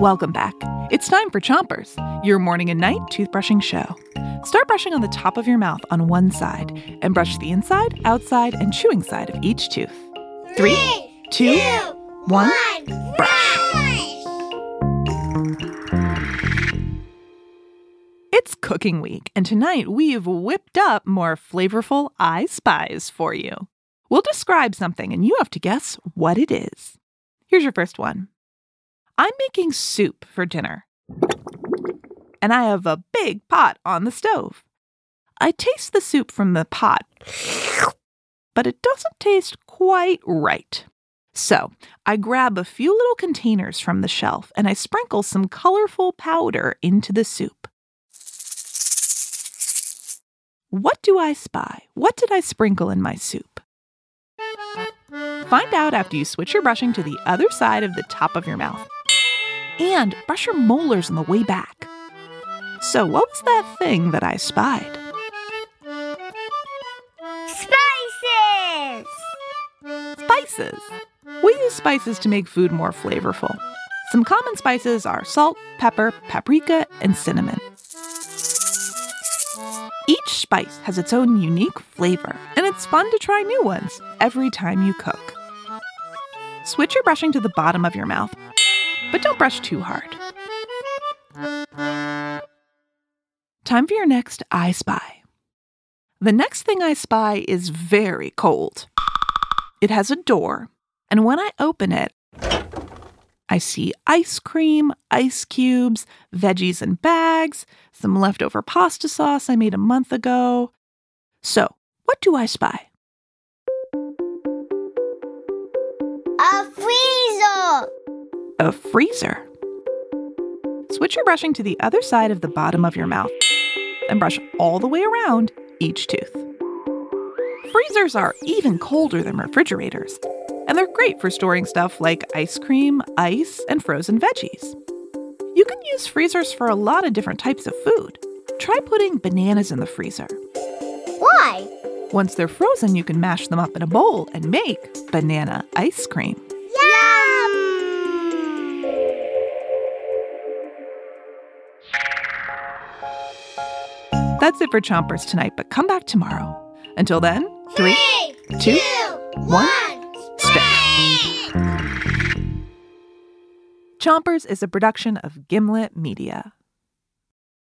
Welcome back. It's time for Chompers, your morning and night toothbrushing show. Start brushing on the top of your mouth on one side and brush the inside, outside, and chewing side of each tooth. Three, two, one, brush. It's cooking week, and tonight we've whipped up more flavorful I Spies for you. We'll describe something, and you have to guess what it is. Here's your first one I'm making soup for dinner, and I have a big pot on the stove. I taste the soup from the pot, but it doesn't taste quite right. So I grab a few little containers from the shelf and I sprinkle some colorful powder into the soup. What do I spy? What did I sprinkle in my soup? Find out after you switch your brushing to the other side of the top of your mouth. And brush your molars on the way back. So, what was that thing that I spied? Spices! Spices. We use spices to make food more flavorful. Some common spices are salt, pepper, paprika, and cinnamon. Each spice has its own unique flavor, and it's fun to try new ones every time you cook. Switch your brushing to the bottom of your mouth, but don't brush too hard. Time for your next I Spy. The next thing I spy is very cold. It has a door, and when I open it, I see ice cream, ice cubes, veggies in bags, some leftover pasta sauce I made a month ago. So, what do I spy? A freezer. Switch your brushing to the other side of the bottom of your mouth and brush all the way around each tooth. Freezers are even colder than refrigerators, and they're great for storing stuff like ice cream, ice, and frozen veggies. You can use freezers for a lot of different types of food. Try putting bananas in the freezer. Why? Once they're frozen, you can mash them up in a bowl and make banana ice cream. That's it for Chompers tonight, but come back tomorrow. Until then, three, two, one, spit. Chompers is a production of Gimlet Media.